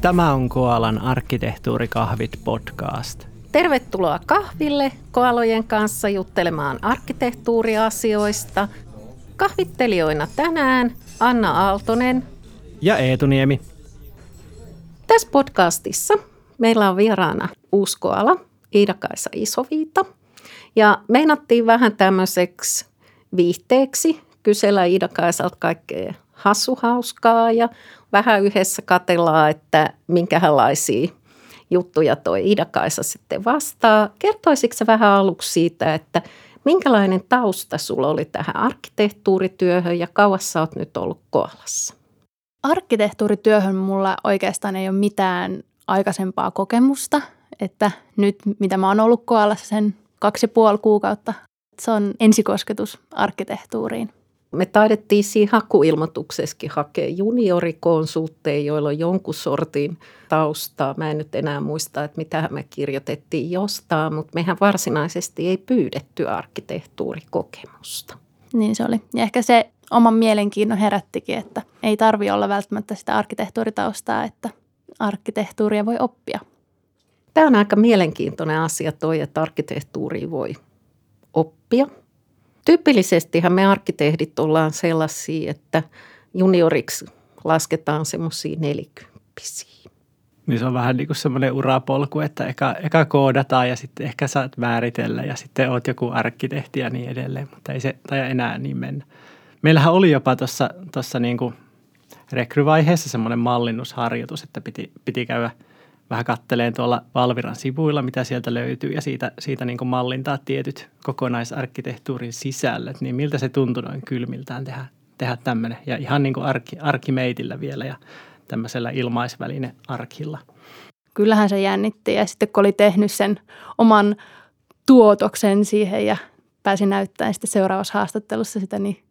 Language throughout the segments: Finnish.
Tämä on Koalan arkkitehtuurikahvit podcast. Tervetuloa kahville Koalojen kanssa juttelemaan arkkitehtuuriasioista. Kahvittelijoina tänään Anna Aaltonen ja Eetu Niemi. Tässä podcastissa meillä on vieraana uusi Koala, Iida-Kaisa Isoviita. Ja meinattiin vähän tämmöiseksi viihteeksi kysellä Iida-Kaisalta kaikkea hassuhauskaa ja vähän yhdessä katellaan, että minkälaisia juttuja toi Ida-Kaisa sitten vastaa. Kertoisitko vähän aluksi siitä, että minkälainen tausta sulla oli tähän arkkitehtuurityöhön ja kauas sä oot nyt ollut Koalassa? Arkkitehtuurityöhön mulla oikeastaan ei ole mitään aikaisempaa kokemusta, että nyt mitä mä oon ollut Koalassa sen kaksi ja puoli kuukautta, se on ensikosketus arkkitehtuuriin. Me taidettiin siinä hakuilmoituksessakin hakea juniorikonsultteja, joilla on jonkun sortin taustaa. Mä en nyt enää muista, että mitä me kirjoitettiin jostain, mutta mehän varsinaisesti ei pyydetty arkkitehtuurikokemusta. Niin se oli. Ja ehkä se oman mielenkiinnon herättikin, että ei tarvi olla välttämättä sitä arkkitehtuuritaustaa, että arkkitehtuuria voi oppia. Tämä on aika mielenkiintoinen asia toi, että arkkitehtuuria voi oppia – Tyypillisestihän me arkkitehdit ollaan sellaisia, että junioriksi lasketaan semmoisia nelikymppisiä. Niin se on vähän niin kuin semmoinen urapolku, että eka, eka koodataan ja sitten ehkä saat määritellä ja sitten oot joku arkkitehti ja niin edelleen, mutta ei se tai enää niin mennä. Meillähän oli jopa tuossa niin kuin rekryvaiheessa semmoinen mallinnusharjoitus, että piti, piti käydä – vähän katteleen tuolla Valviran sivuilla, mitä sieltä löytyy ja siitä, siitä niin mallintaa tietyt kokonaisarkkitehtuurin sisällöt, niin miltä se tuntui noin kylmiltään tehdä, tehdä tämmöinen. Ja ihan niin kuin arki, arkimeitillä vielä ja tämmöisellä ilmaisväline arkilla. Kyllähän se jännitti ja sitten kun oli tehnyt sen oman tuotoksen siihen ja pääsi näyttämään sitten seuraavassa haastattelussa sitä, niin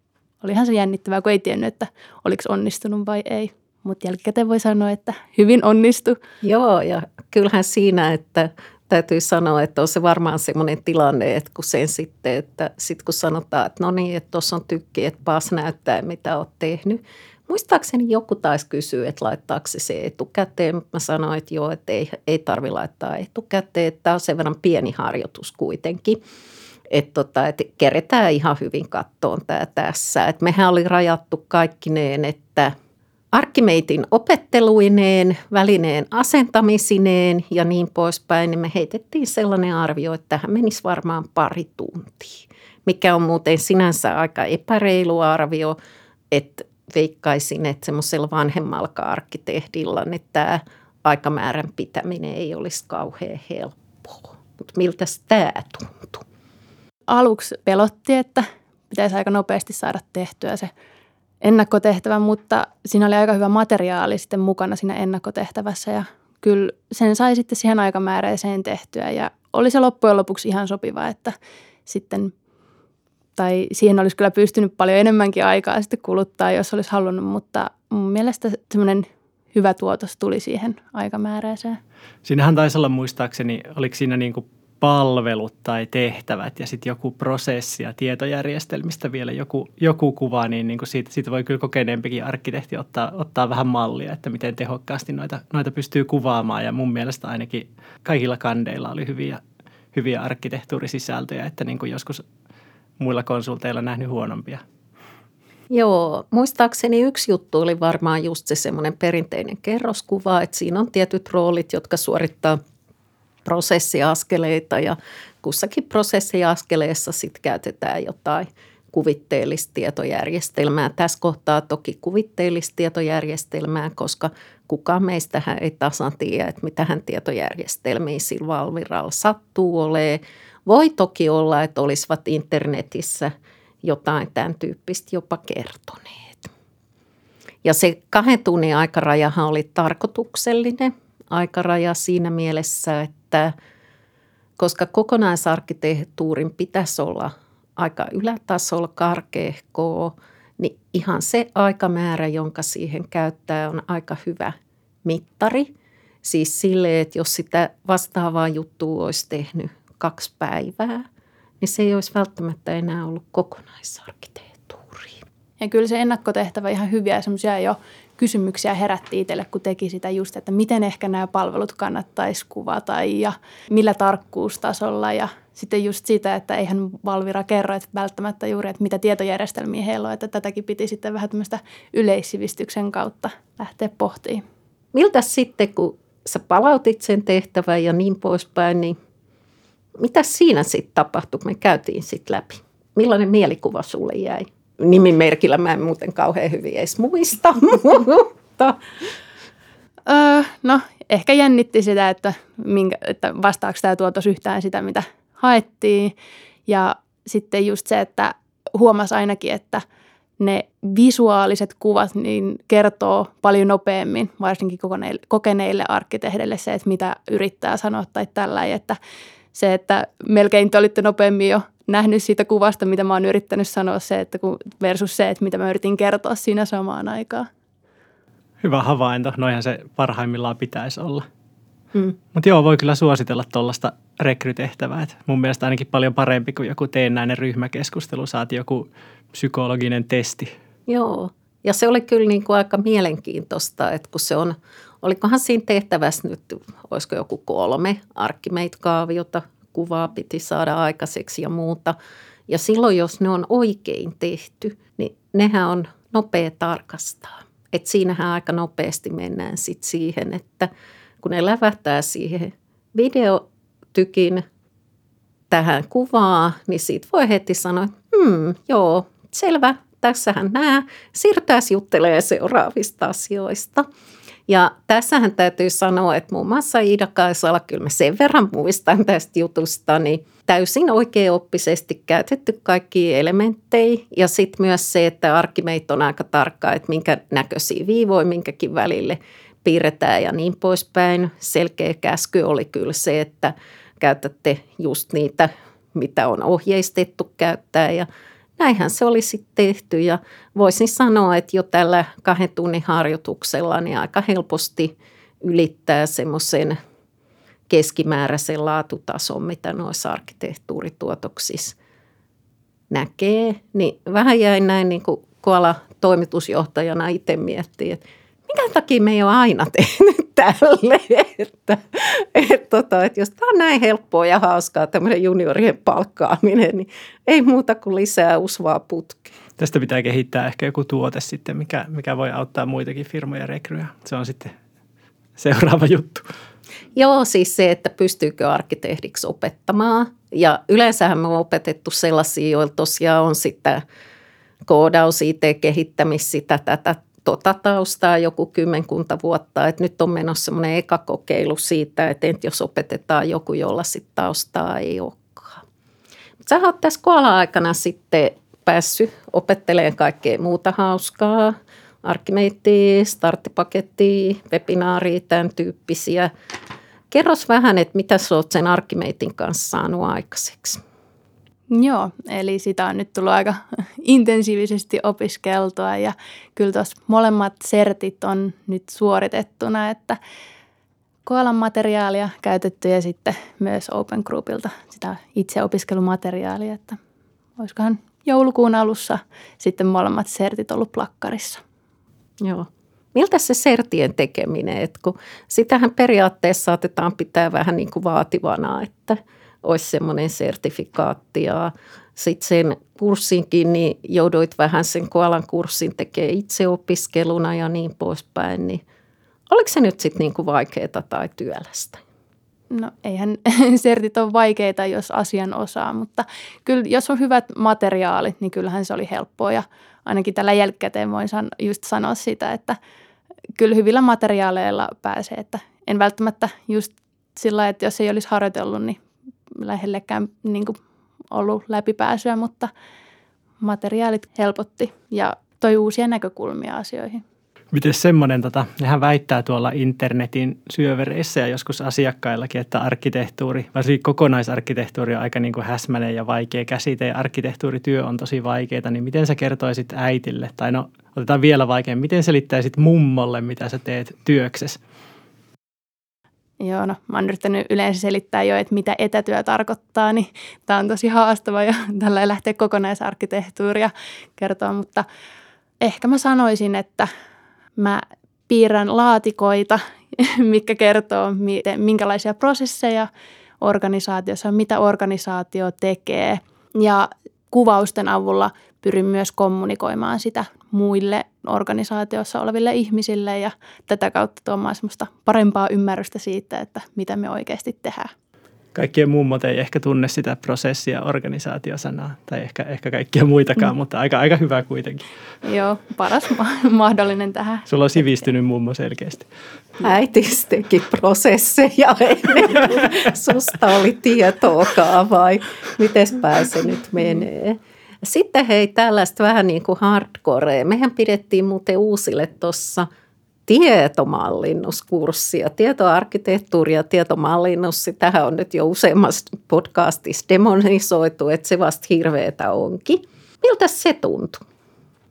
olihan se jännittävää, kun ei tiennyt, että oliko onnistunut vai ei mutta jälkikäteen voi sanoa, että hyvin onnistu. Joo, ja kyllähän siinä, että täytyy sanoa, että on se varmaan semmoinen tilanne, että kun sen sitten, että sitten kun sanotaan, että no niin, että tuossa on tykki, että paas näyttää, mitä olet tehnyt. Muistaakseni joku taisi kysyä, että laittaako se, se etukäteen. Mä sanoin, että joo, että ei, ei tarvitse laittaa etukäteen. Tämä on sen verran pieni harjoitus kuitenkin. Että, tota, että keretään ihan hyvin kattoon tämä tässä. Että mehän oli rajattu kaikkineen, että – Arkkimeitin opetteluineen, välineen asentamisineen ja niin poispäin, niin me heitettiin sellainen arvio, että tähän menisi varmaan pari tuntia. Mikä on muuten sinänsä aika epäreilu arvio, että veikkaisin, että semmoisella vanhemmalla arkkitehdilla niin tämä aikamäärän pitäminen ei olisi kauhean helppoa. Mutta miltä tämä tuntui? Aluksi pelotti, että pitäisi aika nopeasti saada tehtyä se ennakkotehtävä, mutta siinä oli aika hyvä materiaali sitten mukana siinä ennakkotehtävässä ja kyllä sen sai sitten siihen aikamääräiseen tehtyä ja oli se loppujen lopuksi ihan sopiva, että sitten tai siihen olisi kyllä pystynyt paljon enemmänkin aikaa sitten kuluttaa, jos olisi halunnut, mutta mun mielestä semmoinen hyvä tuotos tuli siihen aikamääräiseen. Siinähän taisi olla muistaakseni, oliko siinä niin kuin palvelut tai tehtävät ja sitten joku prosessi ja tietojärjestelmistä vielä joku, joku kuva, niin, niin kuin siitä, siitä voi kyllä kokeneempikin arkkitehti ottaa, ottaa vähän mallia, että miten tehokkaasti noita, noita pystyy kuvaamaan. Ja mun mielestä ainakin kaikilla kandeilla oli hyviä, hyviä arkkitehtuurisisältöjä, että niin kuin joskus muilla konsulteilla nähnyt huonompia. Joo, muistaakseni yksi juttu oli varmaan just se semmoinen perinteinen kerroskuva, että siinä on tietyt roolit, jotka suorittaa – prosessiaskeleita ja kussakin prosessiaskeleessa sitten käytetään jotain kuvitteellista tietojärjestelmää. Tässä kohtaa toki kuvitteellista tietojärjestelmää, koska kukaan meistähän ei tasan tiedä, että mitähän tietojärjestelmiä sillä Valviralla sattuu olemaan. Voi toki olla, että olisivat internetissä jotain tämän tyyppistä jopa kertoneet. Ja se kahden tunnin aikarajahan oli tarkoituksellinen aikaraja siinä mielessä, että koska kokonaisarkkitehtuurin pitäisi olla aika ylätasolla karkeehkoa, niin ihan se aikamäärä, jonka siihen käyttää, on aika hyvä mittari. Siis sille, että jos sitä vastaavaa juttua olisi tehnyt kaksi päivää, niin se ei olisi välttämättä enää ollut kokonaisarkkitehtuuri. Ja kyllä se ennakkotehtävä ihan hyviä semmoisia jo kysymyksiä herätti itselle, kun teki sitä just, että miten ehkä nämä palvelut kannattaisi kuvata ja millä tarkkuustasolla ja sitten just sitä, että eihän Valvira kerro, että välttämättä juuri, että mitä tietojärjestelmiä heillä on, että tätäkin piti sitten vähän tämmöistä yleissivistyksen kautta lähteä pohtiin. Miltä sitten, kun sä palautit sen tehtävän ja niin poispäin, niin mitä siinä sitten tapahtui, kun me käytiin sitten läpi? Millainen mielikuva sulle jäi? Nimimerkillä mä en muuten kauhean hyvin edes muista, mutta... Öö, no, ehkä jännitti sitä, että, minkä, että vastaako tämä tuotos yhtään sitä, mitä haettiin. Ja sitten just se, että huomasi ainakin, että ne visuaaliset kuvat niin kertoo paljon nopeammin, varsinkin kokeneille, kokeneille arkkitehdeille se, että mitä yrittää sanoa tai tällä. Että se, että melkein te olitte nopeammin jo nähnyt siitä kuvasta, mitä mä oon yrittänyt sanoa se, että kun versus se, että mitä mä yritin kertoa siinä samaan aikaan. Hyvä havainto. Noihän se parhaimmillaan pitäisi olla. Mm. Mutta joo, voi kyllä suositella tuollaista rekrytehtävää. Et mun mielestä ainakin paljon parempi kuin joku teennäinen ryhmäkeskustelu. Saati joku psykologinen testi. Joo, ja se oli kyllä niin kuin aika mielenkiintoista, että kun se on, olikohan siinä tehtävässä nyt, olisiko joku kolme arkkimeit-kaaviota, kuvaa piti saada aikaiseksi ja muuta. Ja silloin, jos ne on oikein tehty, niin nehän on nopea tarkastaa. Et siinähän aika nopeasti mennään sit siihen, että kun ne lävähtää siihen videotykin tähän kuvaan, niin siitä voi heti sanoa, että hmm, joo, selvä, tässähän nämä. Siirrytään juttelemaan seuraavista asioista. Ja tässähän täytyy sanoa, että muun muassa Iida Kaisala, kyllä mä sen verran muistan tästä jutusta, niin täysin oikeaoppisesti käytetty kaikki elementtejä. Ja sitten myös se, että arkimeit on aika tarkka, että minkä näköisiä viivoja minkäkin välille piirretään ja niin poispäin. Selkeä käsky oli kyllä se, että käytätte just niitä, mitä on ohjeistettu käyttää ja näinhän se oli sitten tehty ja voisin sanoa, että jo tällä kahden tunnin harjoituksella niin aika helposti ylittää semmoisen keskimääräisen laatutason, mitä noissa arkkitehtuurituotoksissa näkee. Niin vähän jäin näin niin kuin koala toimitusjohtajana itse miettiä, että minkä takia me ei ole aina tehnyt tälle, että, että, tota, että jos tämä on näin helppoa ja hauskaa tämmöinen juniorien palkkaaminen, niin ei muuta kuin lisää usvaa putkea. Tästä pitää kehittää ehkä joku tuote sitten, mikä, mikä voi auttaa muitakin firmoja rekryä. Se on sitten seuraava juttu. Joo, siis se, että pystyykö arkkitehdiksi opettamaan. Ja yleensähän me on opetettu sellaisia, joilla tosiaan on sitä koodaus, IT-kehittämis, sitä, tätä tota taustaa joku kymmenkunta vuotta, että nyt on menossa semmoinen ekakokeilu siitä, että entä jos opetetaan joku, jolla sitten taustaa ei olekaan. Sä oot tässä koala-aikana sitten päässyt opettelemaan kaikkea muuta hauskaa, arkkimeittiä, starttipakettia, webinaaria, tämän tyyppisiä. Kerros vähän, että mitä sä oot sen Arkimeitin kanssa saanut aikaiseksi? Joo, eli sitä on nyt tullut aika intensiivisesti opiskeltua ja kyllä tuossa molemmat sertit on nyt suoritettuna, että Koalan materiaalia käytetty ja sitten myös Open Groupilta sitä itse opiskelumateriaalia, että olisikohan joulukuun alussa sitten molemmat sertit ollut plakkarissa. Joo. Miltä se sertien tekeminen, että kun sitähän periaatteessa saatetaan pitää vähän niin kuin vaativana, että – olisi semmoinen sertifikaatti ja sitten sen kurssinkin, niin jouduit vähän sen koalan kurssin tekemään itse opiskeluna ja niin poispäin, niin oliko se nyt sitten niin kuin vaikeaa tai työlästä? No eihän sertit ole vaikeita, jos asian osaa, mutta kyllä jos on hyvät materiaalit, niin kyllähän se oli helppoa ja ainakin tällä jälkikäteen voin san, just sanoa sitä, että kyllä hyvillä materiaaleilla pääsee, että en välttämättä just sillä että jos ei olisi harjoitellut, niin lähellekään niin kuin ollut läpipääsyä, mutta materiaalit helpotti ja toi uusia näkökulmia asioihin. Miten semmoinen, tota, nehän väittää tuolla internetin syövereissä ja joskus asiakkaillakin, että arkkitehtuuri, varsinkin kokonaisarkkitehtuuri on aika niin kuin häsmäinen ja vaikea käsite ja arkkitehtuurityö on tosi vaikeaa, niin miten sä kertoisit äitille, tai no otetaan vielä vaikeammin, miten selittäisit mummolle, mitä sä teet työksessä? Joo, no mä oon yrittänyt yleensä selittää jo, että mitä etätyö tarkoittaa, niin tämä on tosi haastava ja tällä lähtee kokonaisarkkitehtuuria kertoa, mutta ehkä mä sanoisin, että mä piirrän laatikoita, mikä kertoo, miten, minkälaisia prosesseja organisaatiossa, mitä organisaatio tekee. Ja kuvausten avulla pyrin myös kommunikoimaan sitä muille organisaatiossa oleville ihmisille ja tätä kautta tuomaan semmoista parempaa ymmärrystä siitä, että mitä me oikeasti tehdään kaikkien mummot ei ehkä tunne sitä prosessia organisaatiosanaa, tai ehkä, ehkä kaikkia muitakaan, mm. mutta aika, aika hyvä kuitenkin. Joo, paras mahdollinen tähän. Sulla on sivistynyt mummo selkeästi. Äiti teki prosesseja ennen susta oli tietoakaan vai miten se nyt menee. Sitten hei tällaista vähän niin kuin hardcore. Mehän pidettiin muuten uusille tuossa – tietomallinnuskurssia, tietoarkkitehtuuri ja tietomallinnus, tähän on nyt jo useammassa podcastissa demonisoitu, että se vasta hirveetä onkin. Miltä se tuntuu?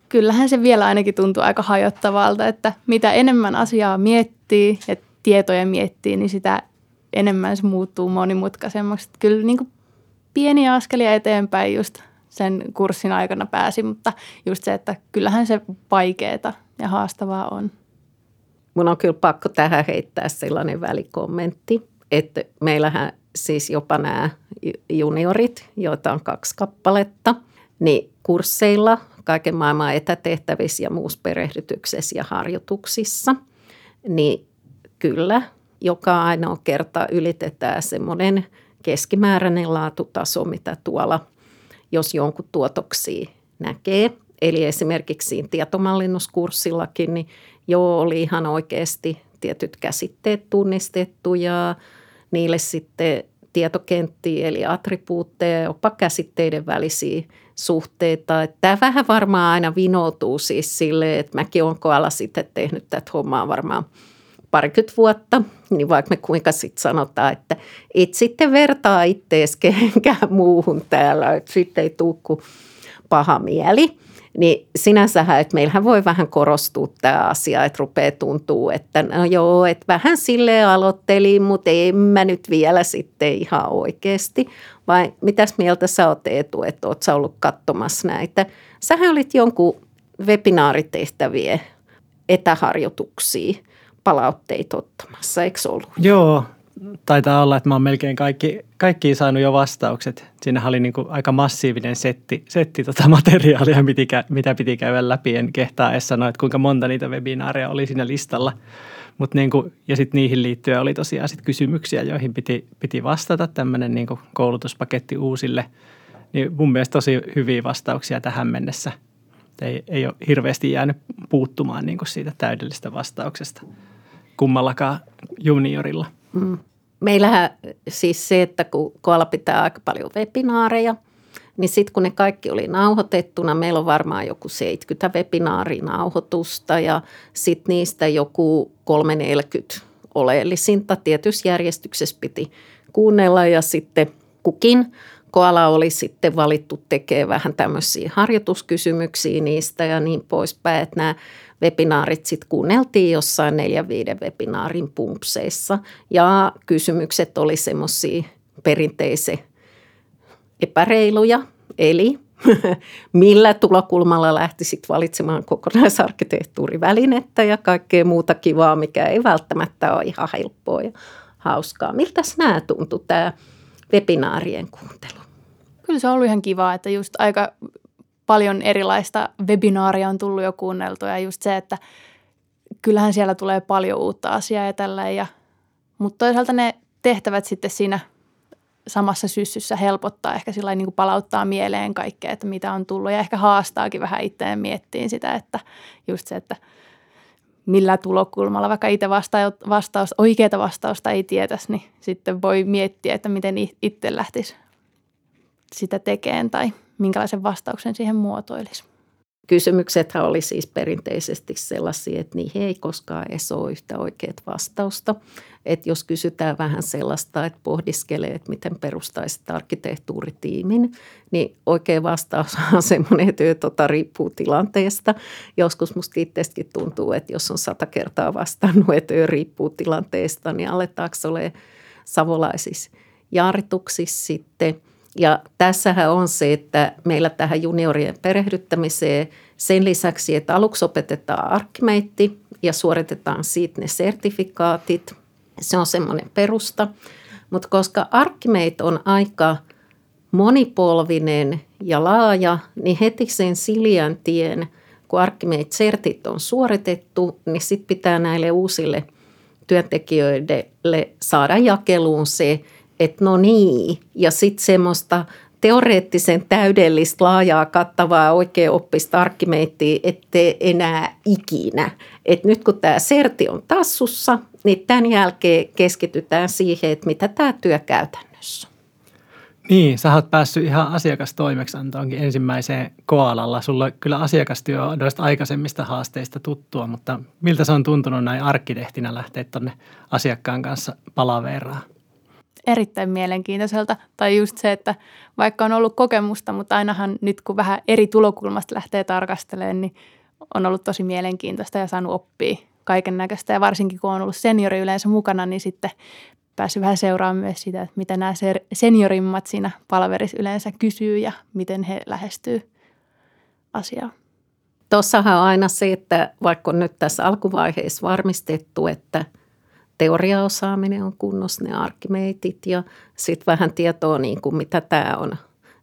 Kyllähän se vielä ainakin tuntuu aika hajottavalta, että mitä enemmän asiaa miettii ja tietoja miettii, niin sitä enemmän se muuttuu monimutkaisemmaksi. Kyllä niin kuin pieniä askelia eteenpäin just sen kurssin aikana pääsi, mutta just se, että kyllähän se vaikeaa ja haastavaa on. Mun on kyllä pakko tähän heittää sellainen välikommentti, että meillähän siis jopa nämä juniorit, joita on kaksi kappaletta, niin kursseilla, kaiken maailman etätehtävissä ja muussa perehdytyksessä ja harjoituksissa, niin kyllä joka ainoa kerta ylitetään semmoinen keskimääräinen laatutaso, mitä tuolla, jos jonkun tuotoksia näkee. Eli esimerkiksi tietomallinnuskurssillakin, niin joo, oli ihan oikeasti tietyt käsitteet tunnistettu ja niille sitten tietokenttiä eli attribuutteja ja jopa käsitteiden välisiä suhteita. Tämä vähän varmaan aina vinoutuu siis silleen, että mäkin olen koala sitten tehnyt tätä hommaa varmaan parikymmentä vuotta, niin vaikka me kuinka sitten sanotaan, että et sitten vertaa ittees kehenkään muuhun täällä, että sitten ei tule paha mieli – niin sinänsähän, että meillähän voi vähän korostua tämä asia, että rupeaa tuntuu, että no joo, että vähän sille aloittelin, mutta en mä nyt vielä sitten ihan oikeasti. Vai mitäs mieltä sä oot Eetu, että oot sä ollut katsomassa näitä? Sähän olit jonkun webinaaritehtävien etäharjoituksia palautteita ottamassa, eikö ollut? Joo, taitaa olla, että mä oon melkein kaikki, kaikkiin saanut jo vastaukset. Siinä oli niin aika massiivinen setti, setti tota materiaalia, mitä piti käydä läpi. En kehtaa edes sanoa, että kuinka monta niitä webinaareja oli siinä listalla. Mut niin kuin, ja sitten niihin liittyen oli tosiaan sit kysymyksiä, joihin piti, piti vastata tämmöinen niin koulutuspaketti uusille. Niin mun mielestä tosi hyviä vastauksia tähän mennessä. Ei, ei ole hirveästi jäänyt puuttumaan niin siitä täydellistä vastauksesta kummallakaan juniorilla. Mm. Meillähän siis se, että kun koala pitää aika paljon webinaareja, niin sitten kun ne kaikki oli nauhoitettuna, meillä on varmaan joku 70 webinaarinauhoitusta ja sitten niistä joku 340 oleellisinta tietyssä järjestyksessä piti kuunnella ja sitten kukin koala oli sitten valittu tekemään vähän tämmöisiä harjoituskysymyksiä niistä ja niin poispäin, että nämä webinaarit sitten kuunneltiin jossain neljä viiden webinaarin pumpseissa ja kysymykset oli semmoisia perinteisiä epäreiluja, eli millä tulokulmalla lähtisit valitsemaan kokonaisarkkitehtuurivälinettä ja kaikkea muuta kivaa, mikä ei välttämättä ole ihan helppoa ja hauskaa. Miltä nämä tuntui tämä webinaarien kuuntelu? Kyllä se on ollut ihan kiva, että just aika paljon erilaista webinaaria on tullut jo kuunneltua ja just se, että kyllähän siellä tulee paljon uutta asiaa ja tällä ja, mutta toisaalta ne tehtävät sitten siinä samassa syssyssä helpottaa, ehkä sillä niin palauttaa mieleen kaikkea, että mitä on tullut ja ehkä haastaakin vähän itseään miettiin sitä, että just se, että millä tulokulmalla, vaikka itse vastaus, oikeaa vastausta ei tietäisi, niin sitten voi miettiä, että miten itse lähtisi sitä tekemään tai minkälaisen vastauksen siihen muotoilisi. Kysymyksethän oli siis perinteisesti sellaisia, että niihin ei koskaan edes ole yhtä oikeat vastausta. Että jos kysytään vähän sellaista, että pohdiskelee, että miten perustaisit arkkitehtuuritiimin, niin oikea vastaus on semmoinen, että tota, riippuu tilanteesta. Joskus musta itsestäkin tuntuu, että jos on sata kertaa vastannut, että riippuu tilanteesta, niin aletaanko ole savolaisissa jaarituksissa sitten – ja tässähän on se, että meillä tähän juniorien perehdyttämiseen Sen lisäksi, että aluksi opetetaan arkkimeitti ja suoritetaan siitä ne sertifikaatit. Se on semmoinen perusta. Mutta koska arkkimeit on aika monipolvinen ja laaja, niin heti sen Siljan tien, kun arkkimeit-sertit on suoritettu, niin sitten pitää näille uusille työntekijöille saada jakeluun se, että no niin, ja sitten semmoista teoreettisen täydellistä, laajaa, kattavaa, oikein oppista arkkimeittiä ettei enää ikinä. Et nyt kun tämä serti on tassussa, niin tämän jälkeen keskitytään siihen, että mitä tämä työ käytännössä niin, sä oot päässyt ihan asiakastoimeksiantoonkin ensimmäiseen koalalla. Sulla kyllä asiakastyö on noista aikaisemmista haasteista tuttua, mutta miltä se on tuntunut näin arkkitehtinä lähteä tuonne asiakkaan kanssa palaveraan? Erittäin mielenkiintoiselta. Tai just se, että vaikka on ollut kokemusta, mutta ainahan nyt kun vähän eri tulokulmasta lähtee tarkastelemaan, niin on ollut tosi mielenkiintoista ja saanut oppia kaiken näköistä. Ja varsinkin kun on ollut seniori yleensä mukana, niin sitten päässyt vähän seuraamaan myös sitä, että mitä nämä seniorimmat siinä palverissa yleensä kysyy ja miten he lähestyy asiaa. Tuossahan on aina se, että vaikka on nyt tässä alkuvaiheessa varmistettu, että teoriaosaaminen on kunnossa, ne arkimeitit ja sitten vähän tietoa, niin kuin mitä tämä on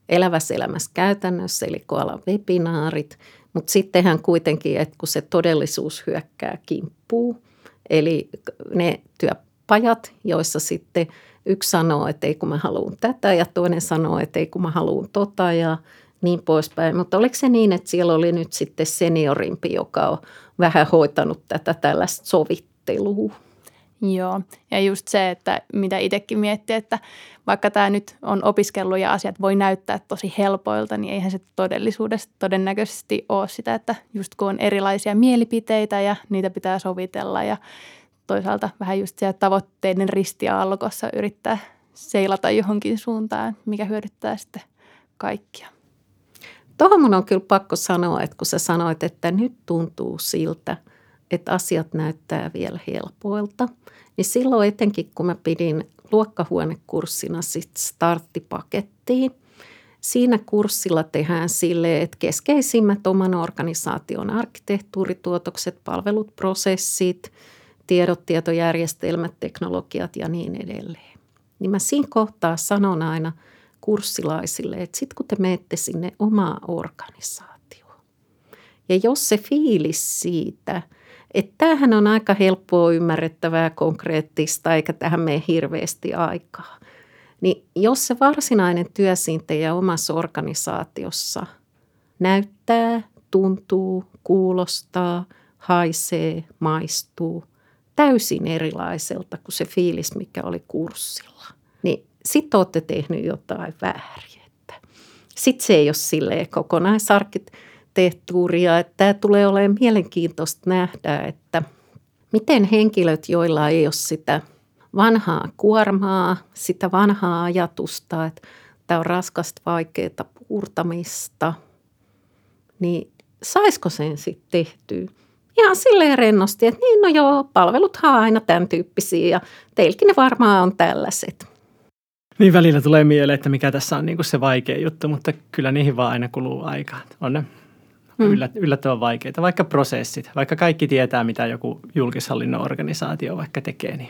elävässä elämässä käytännössä, eli koalan webinaarit. Mutta sittenhän kuitenkin, että kun se todellisuus hyökkää kimppuu, eli ne työ, pajat, joissa sitten yksi sanoo, että ei kun mä haluan tätä ja toinen sanoo, että ei kun mä haluan tota ja niin poispäin. Mutta oliko se niin, että siellä oli nyt sitten seniorimpi, joka on vähän hoitanut tätä tällaista sovittelua? Joo, ja just se, että mitä itsekin miettii, että vaikka tämä nyt on opiskellut ja asiat voi näyttää tosi helpoilta, niin eihän se todellisuudessa todennäköisesti ole sitä, että just kun on erilaisia mielipiteitä ja niitä pitää sovitella ja toisaalta vähän just siellä tavoitteiden ristiaallokossa yrittää seilata johonkin suuntaan, mikä hyödyttää sitten kaikkia. Tuohon mun on kyllä pakko sanoa, että kun sä sanoit, että nyt tuntuu siltä, että asiat näyttää vielä helpoilta, niin silloin etenkin kun mä pidin luokkahuonekurssina sit starttipakettiin, Siinä kurssilla tehdään sille, että keskeisimmät oman organisaation arkkitehtuurituotokset, palvelut, prosessit – tiedot, tietojärjestelmät, teknologiat ja niin edelleen. Niin mä siinä kohtaa sanon aina kurssilaisille, että sitten kun te menette sinne omaa organisaatioon, ja jos se fiilis siitä, että tämähän on aika helppoa, ymmärrettävää, konkreettista, eikä tähän mene hirveästi aikaa, niin jos se varsinainen työ siinä teidän omassa organisaatiossa näyttää, tuntuu, kuulostaa, haisee, maistuu – täysin erilaiselta kuin se fiilis, mikä oli kurssilla. Niin sitten olette tehnyt jotain väärin. Sitten se ei ole silleen kokonaisarkkitehtuuria, että tämä tulee olemaan mielenkiintoista nähdä, että miten henkilöt, joilla ei ole sitä vanhaa kuormaa, sitä vanhaa ajatusta, että tämä on raskasta, vaikeaa puurtamista, niin saisiko sen sitten tehtyä ihan silleen rennosti, että niin no joo, palveluthan on aina tämän tyyppisiä ja teilläkin ne varmaan on tällaiset. Niin välillä tulee mieleen, että mikä tässä on niin kuin se vaikea juttu, mutta kyllä niihin vaan aina kuluu aikaa. On ne hmm. yllättävän vaikeita, vaikka prosessit, vaikka kaikki tietää, mitä joku julkishallinnon organisaatio vaikka tekee, niin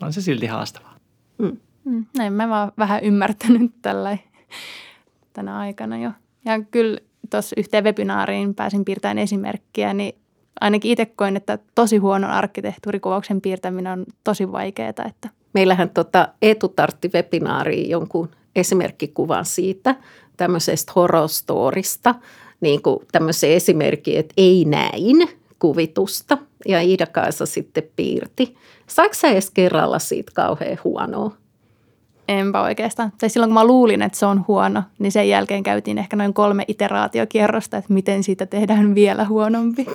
on se silti haastavaa. Hmm. Hmm. Näin mä vaan vähän ymmärtänyt tällä tänä aikana jo. Ja kyllä tuossa yhteen webinaariin pääsin piirtämään esimerkkiä, niin ainakin itse koin, että tosi huonon arkkitehtuurikuvauksen piirtäminen on tosi vaikeaa. Että. Meillähän tota Eetu tartti webinaariin jonkun esimerkkikuvan siitä tämmöisestä horostorista, niin kuin tämmöisen esimerkki, että ei näin kuvitusta. Ja Iida-Kaisa sitten piirti. Saiko sä edes kerralla siitä kauhean huonoa? Enpä oikeastaan. Tai silloin kun mä luulin, että se on huono, niin sen jälkeen käytiin ehkä noin kolme iteraatiokierrosta, että miten siitä tehdään vielä huonompi.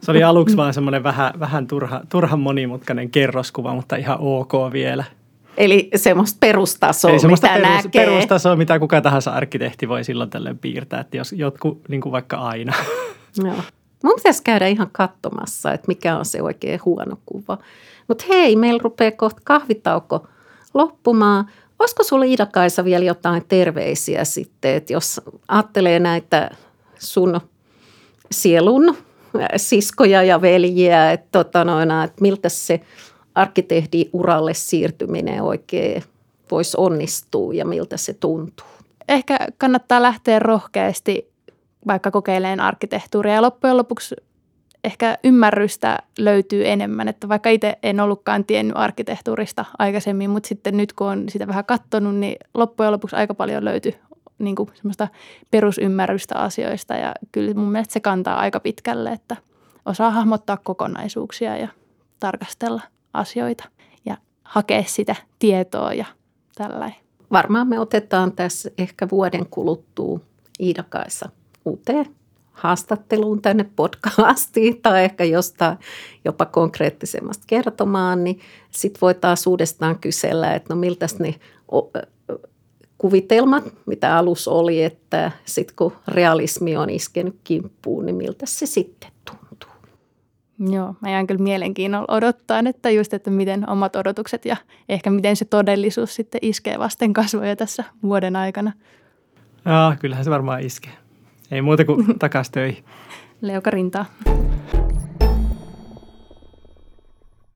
Se oli aluksi vaan semmoinen vähän, vähän turha, turhan monimutkainen kerroskuva, mutta ihan ok vielä. Eli semmoista perustasoa, Eli semmoista mitä perus, näkee. perustasoa, mitä kuka tahansa arkkitehti voi silloin tällöin piirtää, että jos jotkut niin kuin vaikka aina. Joo. Mun pitäisi käydä ihan katsomassa, että mikä on se oikein huono kuva. Mutta hei, meillä rupeaa kohta kahvitauko loppumaan. Olisiko sulla Ida-Kaisa vielä jotain terveisiä sitten, että jos ajattelee näitä sun sielun siskoja ja veljiä, että, tota noin, että miltä se arkkitehdin uralle siirtyminen oikein voisi onnistua ja miltä se tuntuu. Ehkä kannattaa lähteä rohkeasti vaikka kokeileen arkkitehtuuria ja loppujen lopuksi ehkä ymmärrystä löytyy enemmän, että vaikka itse en ollutkaan tiennyt arkkitehtuurista aikaisemmin, mutta sitten nyt kun on sitä vähän katsonut, niin loppujen lopuksi aika paljon löytyy niin kuin semmoista perusymmärrystä asioista ja kyllä mun mielestä se kantaa aika pitkälle, että osaa hahmottaa kokonaisuuksia ja tarkastella asioita ja hakea sitä tietoa ja tällainen. Varmaan me otetaan tässä ehkä vuoden kuluttua Iidakaissa uuteen haastatteluun tänne podcastiin tai ehkä jostain jopa konkreettisemmasta kertomaan, niin sitten voi taas uudestaan kysellä, että no miltä ne kuvitelmat, mitä alus oli, että sitten kun realismi on iskenyt kimppuun, niin miltä se sitten tuntuu. Joo, mä jään kyllä mielenkiinnolla odottaa, että just, että miten omat odotukset ja ehkä miten se todellisuus sitten iskee vasten kasvoja tässä vuoden aikana. Joo, kyllähän se varmaan iskee. Ei muuta kuin takas töihin. Leuka rintaa.